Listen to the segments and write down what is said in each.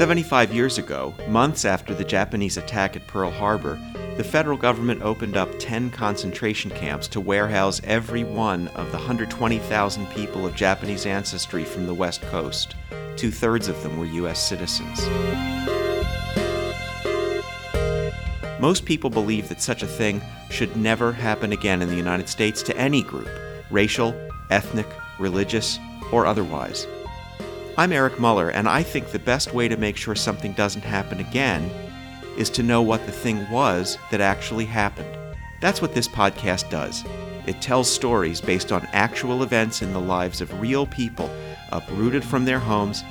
75 years ago, months after the Japanese attack at Pearl Harbor, the federal government opened up 10 concentration camps to warehouse every one of the 120,000 people of Japanese ancestry from the West Coast. Two thirds of them were U.S. citizens. Most people believe that such a thing should never happen again in the United States to any group, racial, ethnic, religious, or otherwise. I'm Eric Muller, and I think the best way to make sure something doesn't happen again is to know what the thing was that actually happened. That's what this podcast does. It tells stories based on actual events in the lives of real people uprooted from their homes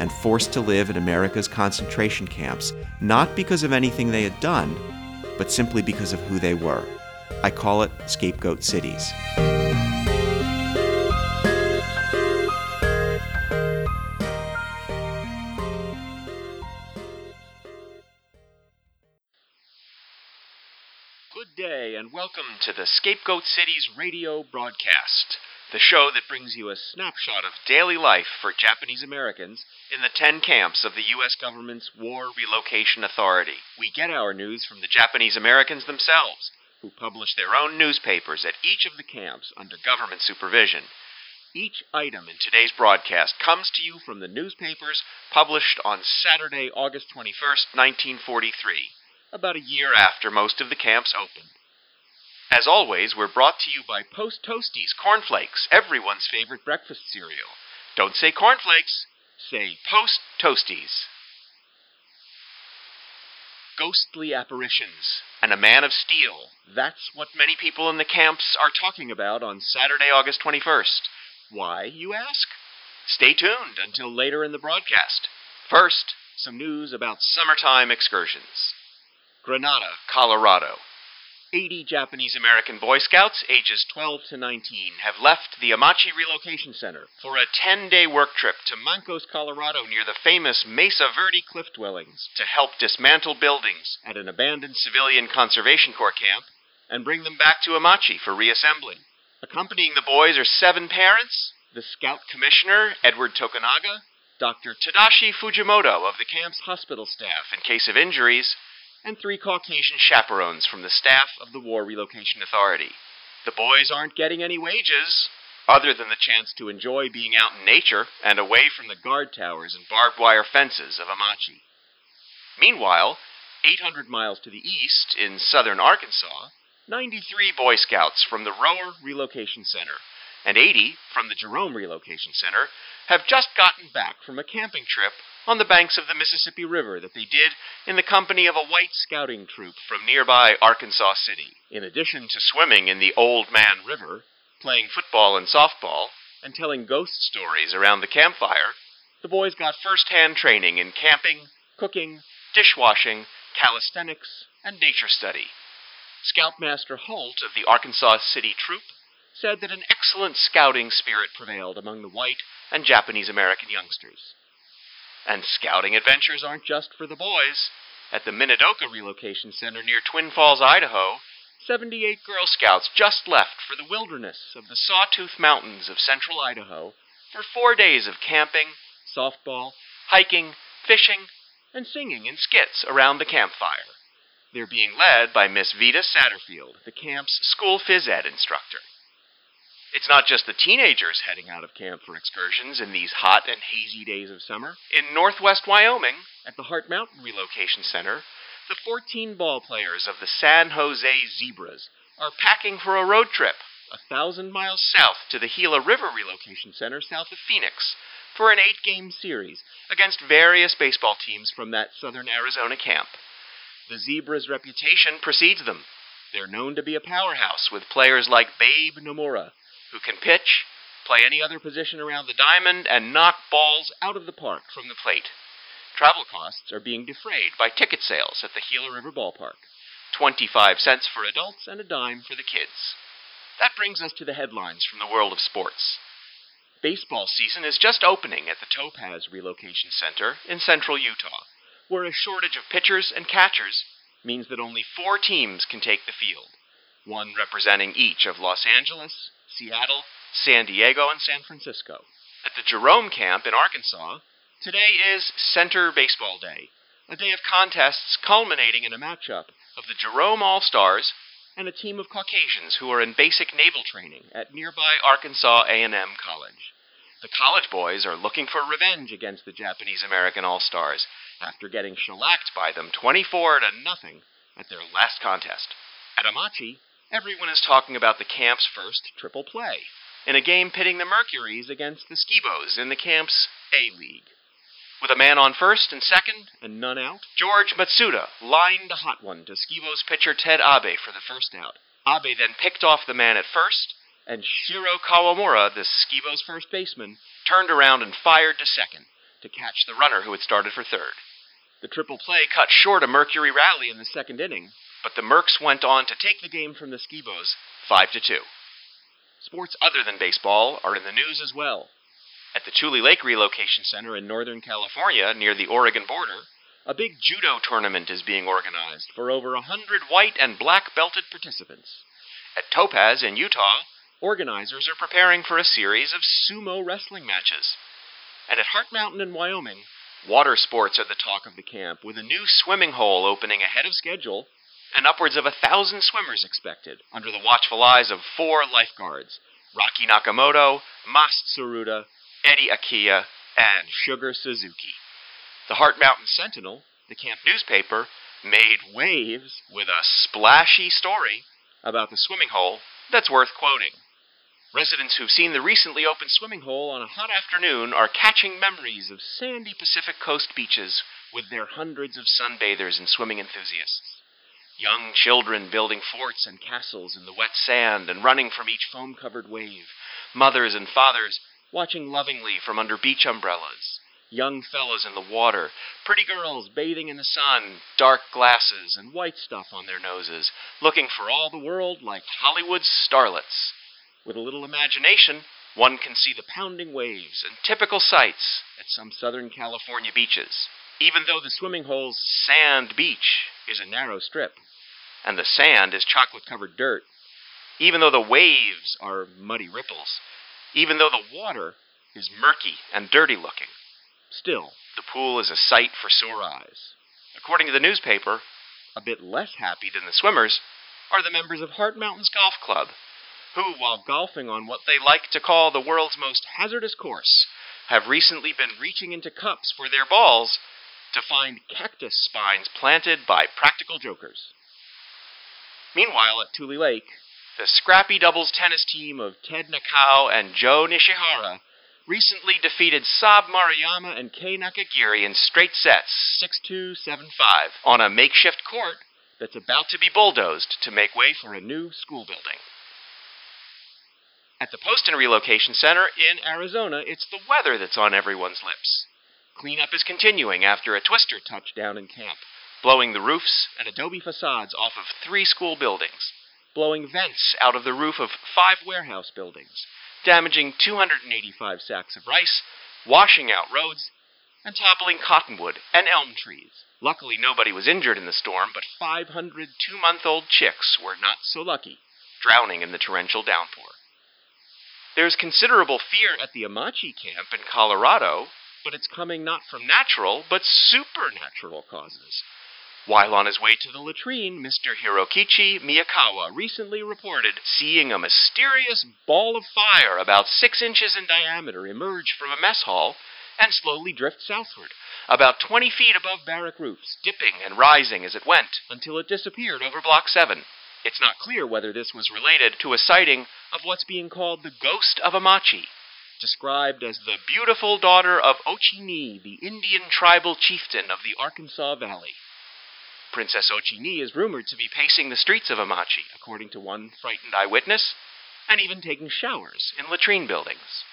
and forced to live in America's concentration camps, not because of anything they had done, but simply because of who they were. I call it Scapegoat Cities. Good day, and welcome to the Scapegoat Cities radio broadcast, the show that brings you a snapshot of daily life for Japanese Americans in the 10 camps of the U.S. government's War Relocation Authority. We get our news from the Japanese Americans themselves, who publish their own newspapers at each of the camps under government supervision. Each item in today's broadcast comes to you from the newspapers published on Saturday, August 21st, 1943 about a year after most of the camps opened. As always, we're brought to you by Post Toasties Cornflakes, everyone's favorite breakfast cereal. Don't say cornflakes, say Post Toasties. Ghostly apparitions and a man of steel. That's what many people in the camps are talking about on Saturday, August 21st. Why, you ask? Stay tuned until later in the broadcast. First, some news about summertime excursions. Granada, Colorado. 80 Japanese American Boy Scouts, ages 12 to 19, have left the Amache Relocation Center for a 10 day work trip to Mancos, Colorado, near the famous Mesa Verde cliff dwellings, to help dismantle buildings at an abandoned civilian conservation corps camp and bring them back to Amache for reassembling. Accompanying the boys are seven parents, the Scout Commissioner, Edward Tokunaga, Dr. Tadashi Fujimoto of the camp's hospital staff in case of injuries, and three Caucasian chaperones from the staff of the War Relocation Authority. The boys aren't getting any wages, other than the chance to enjoy being out in nature and away from the guard towers and barbed wire fences of Amache. Meanwhile, 800 miles to the east, in southern Arkansas, 93 Boy Scouts from the Rohwer Relocation Center and 80 from the Jerome Relocation Center have just gotten back from a camping trip on the banks of the Mississippi River that they did in the company of a white scouting troop from nearby Arkansas City. In addition to swimming in the Old Man River, playing football and softball, and telling ghost stories around the campfire, the boys got first hand training in camping, cooking, dishwashing, calisthenics, and nature study. Scoutmaster Holt of the Arkansas City Troop said that an excellent scouting spirit prevailed among the white and Japanese American youngsters. And scouting adventures aren't just for the boys. At the Minidoka Relocation Center near Twin Falls, Idaho, 78 Girl Scouts just left for the wilderness of the Sawtooth Mountains of central Idaho for four days of camping, softball, hiking, fishing, and singing in skits around the campfire. They're being led by Miss Vita Satterfield, the camp's school phys ed instructor. It's not just the teenagers heading out of camp for excursions in these hot and hazy days of summer. In northwest Wyoming, at the Heart Mountain Relocation Center, the 14 ball players of the San Jose Zebras are packing for a road trip a thousand miles south to the Gila River Relocation Center south of Phoenix for an eight game series against various baseball teams from that southern Arizona camp. The Zebras' reputation precedes them. They're known to be a powerhouse with players like Babe Nomura, who can pitch, play any other position around the diamond, and knock balls out of the park from the plate. Travel costs are being defrayed by ticket sales at the Gila River Ballpark 25 cents for adults and a dime for the kids. That brings us to the headlines from the world of sports. Baseball season is just opening at the Topaz Relocation Center in central Utah, where a shortage of pitchers and catchers means that only four teams can take the field, one representing each of Los Angeles, Seattle, San Diego, and San Francisco. At the Jerome Camp in Arkansas, Today is Center Baseball Day, a day of contests culminating in a matchup of the Jerome All Stars and a team of Caucasians who are in basic naval training at nearby Arkansas A&M College. The college boys are looking for revenge against the Japanese American All Stars after getting shellacked by them 24 to nothing at their last contest. At Amache, everyone is talking about the camp's first triple play in a game pitting the Mercuries against the Skibos in the camp's A League. With a man on first and second and none out, George Matsuda lined a hot one to Skibo's pitcher Ted Abe for the first out. Abe then picked off the man at first, and Shiro Kawamura, the Skibo's first baseman, turned around and fired to second to catch the runner who had started for third. The triple play cut short a Mercury rally in the second inning, but the Mercs went on to take the game from the Skibos 5 to 2. Sports other than baseball are in the news as well. At the Tule Lake Relocation Center in Northern California, near the Oregon border, a big judo tournament is being organized for over a hundred white and black belted participants. At Topaz in Utah, organizers are preparing for a series of sumo wrestling matches. And at Heart Mountain in Wyoming, water sports are the talk of the camp, with a new swimming hole opening ahead of schedule and upwards of a thousand swimmers expected under the watchful eyes of four lifeguards Rocky Nakamoto, Mas Tsuruda, Eddie Akiya, and Sugar Suzuki. The Heart Mountain Sentinel, the camp newspaper, made waves with a splashy story about the swimming hole that's worth quoting. Residents who've seen the recently opened swimming hole on a hot afternoon are catching memories of sandy Pacific coast beaches with their hundreds of sunbathers and swimming enthusiasts. Young children building forts and castles in the wet sand and running from each foam covered wave. Mothers and fathers watching lovingly from under beach umbrellas. Young fellows in the water, pretty girls bathing in the sun, dark glasses and white stuff on their noses, looking for all the world like Hollywood starlets. With a little imagination, one can see the pounding waves and typical sights at some Southern California beaches. Even though the swimming hole's sand beach is a narrow strip, and the sand is chocolate covered dirt, even though the waves are muddy ripples, even though the water is murky and dirty looking. Still, the pool is a sight for sore eyes. According to the newspaper, a bit less happy than the swimmers are the members of Heart Mountains Golf Club, who, while golfing on what they like to call the world's most hazardous course, have recently been reaching into cups for their balls to find cactus spines planted by practical jokers. Meanwhile, at Tule Lake, the scrappy doubles tennis team of Ted Nakao and Joe Nishihara recently defeated Sab Maruyama and Kei Nakagiri in straight sets, 6-2, 7-5, on a makeshift court that's about to be bulldozed to make way for a new school building. At the Poston Relocation Center in Arizona, it's the weather that's on everyone's lips. Cleanup is continuing after a twister touched down in camp, blowing the roofs and adobe facades off of three school buildings blowing vents out of the roof of five warehouse buildings, damaging 285 sacks of rice, washing out roads, and toppling cottonwood and elm trees. Luckily, nobody was injured in the storm, but 500 two month old chicks were not so lucky, drowning in the torrential downpour. There's considerable fear at the Amache camp in Colorado, but it's coming not from natural, but supernatural causes. While on his way to the latrine, Mr. Hirokichi Miyakawa recently reported seeing a mysterious ball of fire about six inches in diameter emerge from a mess hall and slowly drift southward, about 20 feet above barrack roofs, dipping and rising as it went until it disappeared over Block 7. It's not clear whether this was related to a sighting of what's being called the Ghost of Amache, described as the beautiful daughter of Ochinee, the Indian tribal chieftain of the Arkansas Valley. Princess Ochinee is rumored to be pacing the streets of Amache, according to one frightened eyewitness, and even taking showers in latrine buildings.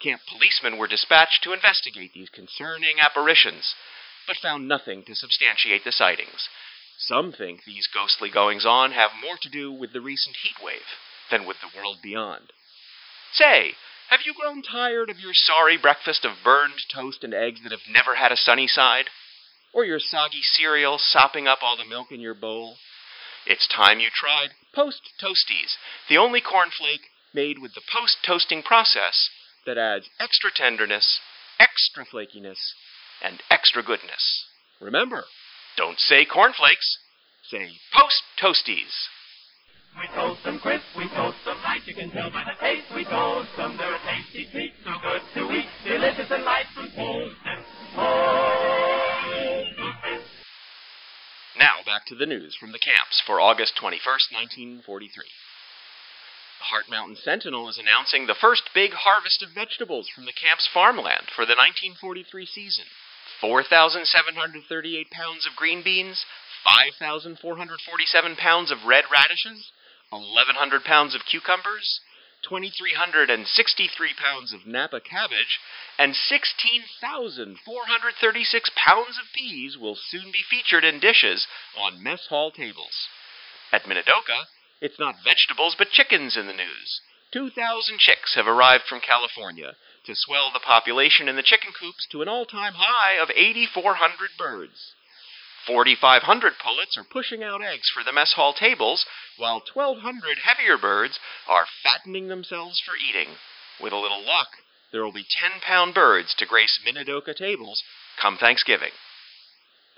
Camp policemen were dispatched to investigate these concerning apparitions, but found nothing to substantiate the sightings. Some think these ghostly goings on have more to do with the recent heat wave than with the world beyond. Say, have you grown tired of your sorry breakfast of burned toast and eggs that have never had a sunny side? or your soggy cereal sopping up all the milk in your bowl. It's time you tried Post Toasties, the only cornflake made with the post toasting process that adds extra tenderness extra flakiness, and extra goodness. Remember, don't say cornflakes, say post toasties. We toast them crisp, we toast them light, you can tell by the taste. We toast them, they're a tasty treat, so good to eat, delicious and light from toast and toast. Now back to the news from the camps for August 21st, 1943. The Heart Mountain Sentinel is announcing the first big harvest of vegetables from the camp's farmland for the 1943 season. 4,738 pounds of green beans, 5,447 pounds of red radishes, 1,100 pounds of cucumbers, 2,363 pounds of Napa cabbage, and 16,436 pounds of peas will soon be featured in dishes on mess hall tables. At Minidoka, it's not vegetables but chickens in the news. 2,000 chicks have arrived from California to swell the population in the chicken coops to an all time high of 8,400 birds. 4,500 pullets are pushing out eggs for the mess hall tables, while 1,200 heavier birds are fattening themselves for eating. With a little luck, there will be 10 pound birds to grace Minidoka tables come Thanksgiving.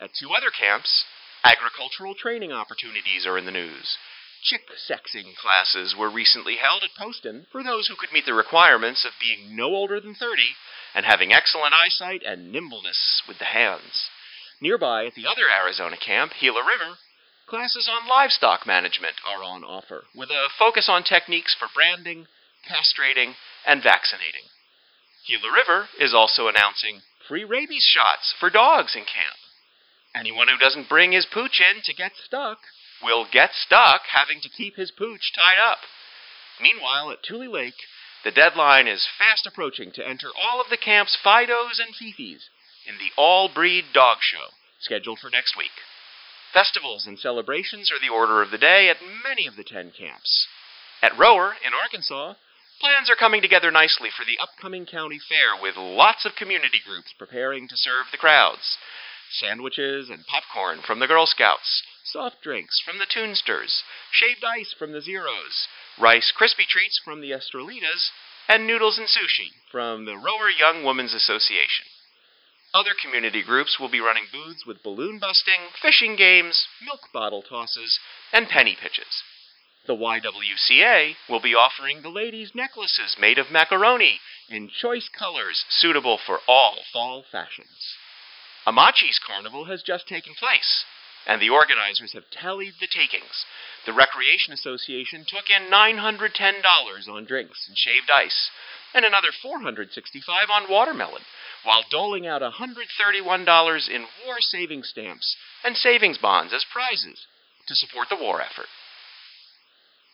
At two other camps, agricultural training opportunities are in the news. Chick sexing classes were recently held at Poston for those who could meet the requirements of being no older than 30 and having excellent eyesight and nimbleness with the hands. Nearby at the other Arizona camp, Gila River, classes on livestock management are on offer, with a focus on techniques for branding, castrating, and vaccinating. Gila River is also announcing free rabies shots for dogs in camp. Anyone who doesn't bring his pooch in to get stuck will get stuck having to keep his pooch tied up. Meanwhile, at Tule Lake, the deadline is fast approaching to enter all of the camp's Fidos and Fifis in the All Breed Dog Show, scheduled for next week. Festivals and celebrations are the order of the day at many of the ten camps. At Rohwer, in Arkansas, plans are coming together nicely for the upcoming county fair with lots of community groups preparing to serve the crowds. Sandwiches and popcorn from the Girl Scouts, soft drinks from the Toonsters, shaved ice from the Zeros, Rice Krispie Treats from the Estrelitas, and noodles and sushi from the Rohwer Young Women's Association. Other community groups will be running booths with balloon busting, fishing games, milk bottle tosses, and penny pitches. The YWCA will be offering the ladies necklaces made of macaroni in choice colors suitable for all fall fashions. Amache's carnival has just taken place, and the organizers have tallied the takings. The Recreation Association took in $910 on drinks and shaved ice, and another $465 on watermelon, while doling out $131 in war savings stamps and savings bonds as prizes to support the war effort.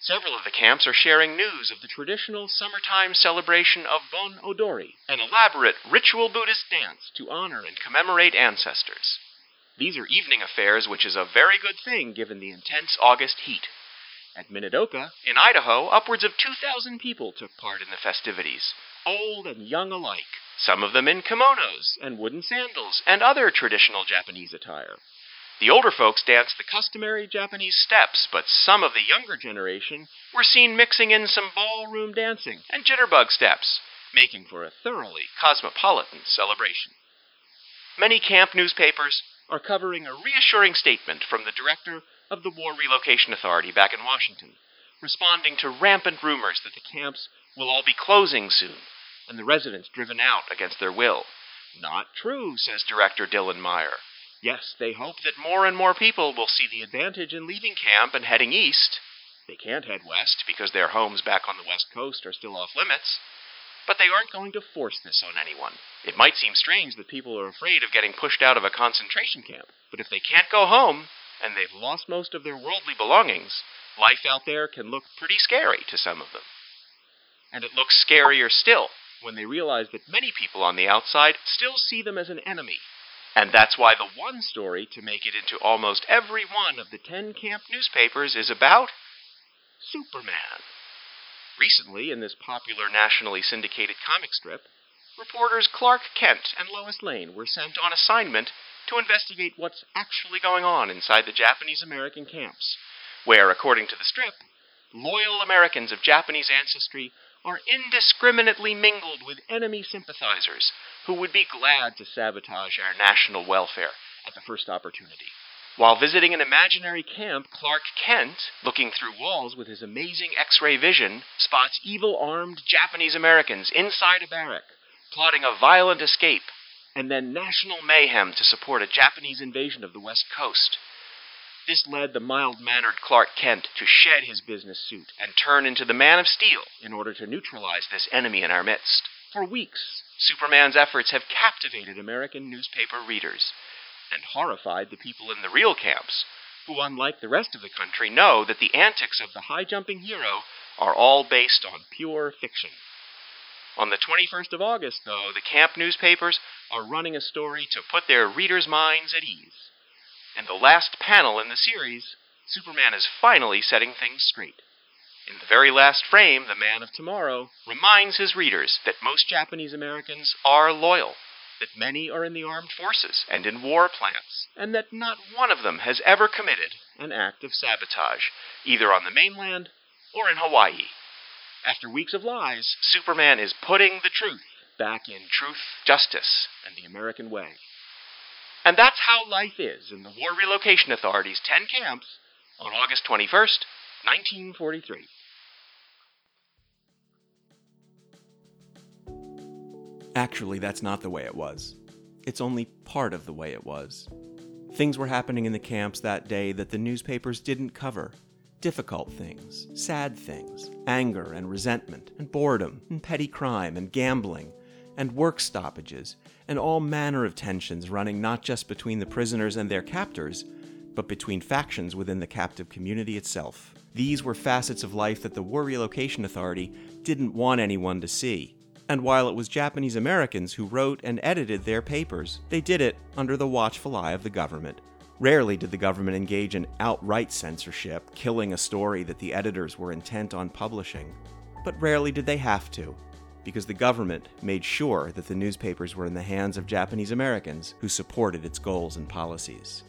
Several of the camps are sharing news of the traditional summertime celebration of Bon Odori, an elaborate ritual Buddhist dance to honor and commemorate ancestors. These are evening affairs, which is a very good thing given the intense August heat. At Minidoka, in Idaho, upwards of 2,000 people took part in the festivities, old and young alike, some of them in kimonos and wooden sandals and other traditional Japanese attire. The older folks danced the customary Japanese steps, but some of the younger generation were seen mixing in some ballroom dancing and jitterbug steps, making for a thoroughly cosmopolitan celebration. Many camp newspapers are covering a reassuring statement from the director of the War Relocation Authority back in Washington, responding to rampant rumors that the camps will all be closing soon and the residents driven out against their will. Not true, says Director Dillon Myer. Yes, they hope that more and more people will see the advantage in leaving camp and heading east. They can't head west because their homes back on the west coast are still off limits. But they aren't going to force this on anyone. It might seem strange that people are afraid of getting pushed out of a concentration camp, but if they can't go home, and they've lost most of their worldly belongings, life out there can look pretty scary to some of them. And it looks scarier still when they realize that many people on the outside still see them as an enemy and that's why the one story to make it into almost every one of the ten camp newspapers is about Superman. Recently, in this popular nationally syndicated comic strip, reporters Clark Kent and Lois Lane were sent on assignment to investigate what's actually going on inside the Japanese American camps, where, according to the strip, loyal Americans of Japanese ancestry are indiscriminately mingled with enemy sympathizers who would be glad to sabotage our national welfare at the first opportunity. While visiting an imaginary camp, Clark Kent, looking through walls with his amazing X ray vision, spots evil armed Japanese Americans inside a barrack, plotting a violent escape, and then national mayhem to support a Japanese invasion of the West Coast. This led the mild mannered Clark Kent to shed his business suit and turn into the Man of Steel in order to neutralize this enemy in our midst. For weeks, Superman's efforts have captivated American newspaper readers and horrified the people in the real camps, who, unlike the rest of the country, know that the antics of the high jumping hero are all based on pure fiction. On the 21st of August, though, the camp newspapers are running a story to put their readers' minds at ease. In the last panel in the series, Superman is finally setting things straight. In the very last frame, the Man of Tomorrow reminds his readers that most Japanese Americans are loyal that many are in the armed forces and in war plants, and that not one of them has ever committed an act of sabotage, either on the mainland or in Hawaii. After weeks of lies, Superman is putting the truth back in truth, justice, and the American way. And that's how life is in the War Relocation Authority's 10 camps on August 21st, 1943. Actually, that's not the way it was. It's only part of the way it was. Things were happening in the camps that day that the newspapers didn't cover. Difficult things, sad things, anger and resentment, and boredom, and petty crime, and gambling, and work stoppages, and all manner of tensions running not just between the prisoners and their captors, but between factions within the captive community itself. These were facets of life that the War Relocation Authority didn't want anyone to see. And while it was Japanese Americans who wrote and edited their papers, they did it under the watchful eye of the government. Rarely did the government engage in outright censorship, killing a story that the editors were intent on publishing. But rarely did they have to, because the government made sure that the newspapers were in the hands of Japanese Americans who supported its goals and policies.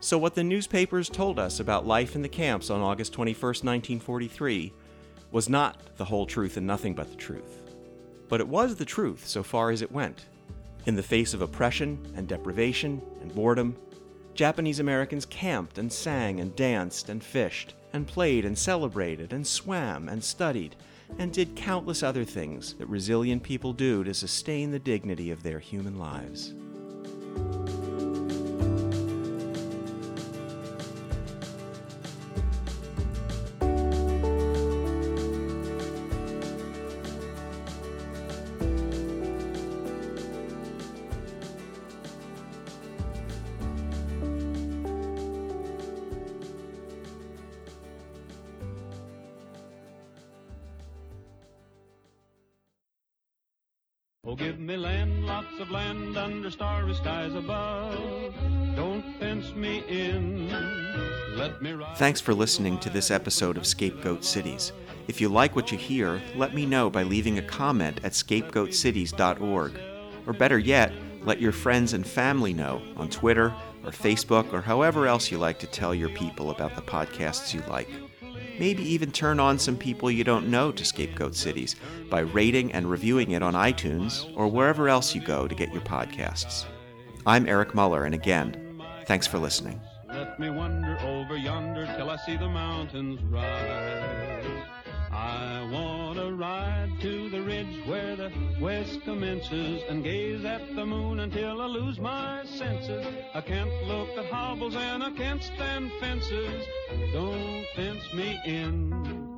So, what the newspapers told us about life in the camps on August 21, 1943, was not the whole truth and nothing but the truth. But it was the truth so far as it went. In the face of oppression and deprivation and boredom, Japanese Americans camped and sang and danced and fished and played and celebrated and swam and studied and did countless other things that resilient people do to sustain the dignity of their human lives. Oh, give me land, lots of land under starry skies above. Don't fence me in. Me. Thanks for listening to this episode of Scapegoat Cities. If you like what you hear, let me know by leaving a comment at scapegoatcities.org. Or better yet, let your friends and family know on Twitter or Facebook or however else you like to tell your people about the podcasts you like. Maybe even turn on some people you don't know to Scapegoat Cities by rating and reviewing it on iTunes or wherever else you go to get your podcasts. I'm Eric Muller, and again, thanks for listening. Let me wander over yonder till I see the mountains rise. I ride to the ridge where the west commences and gaze at the moon until I lose my senses. I can't look at hobbles and I can't stand fences. Don't fence me in.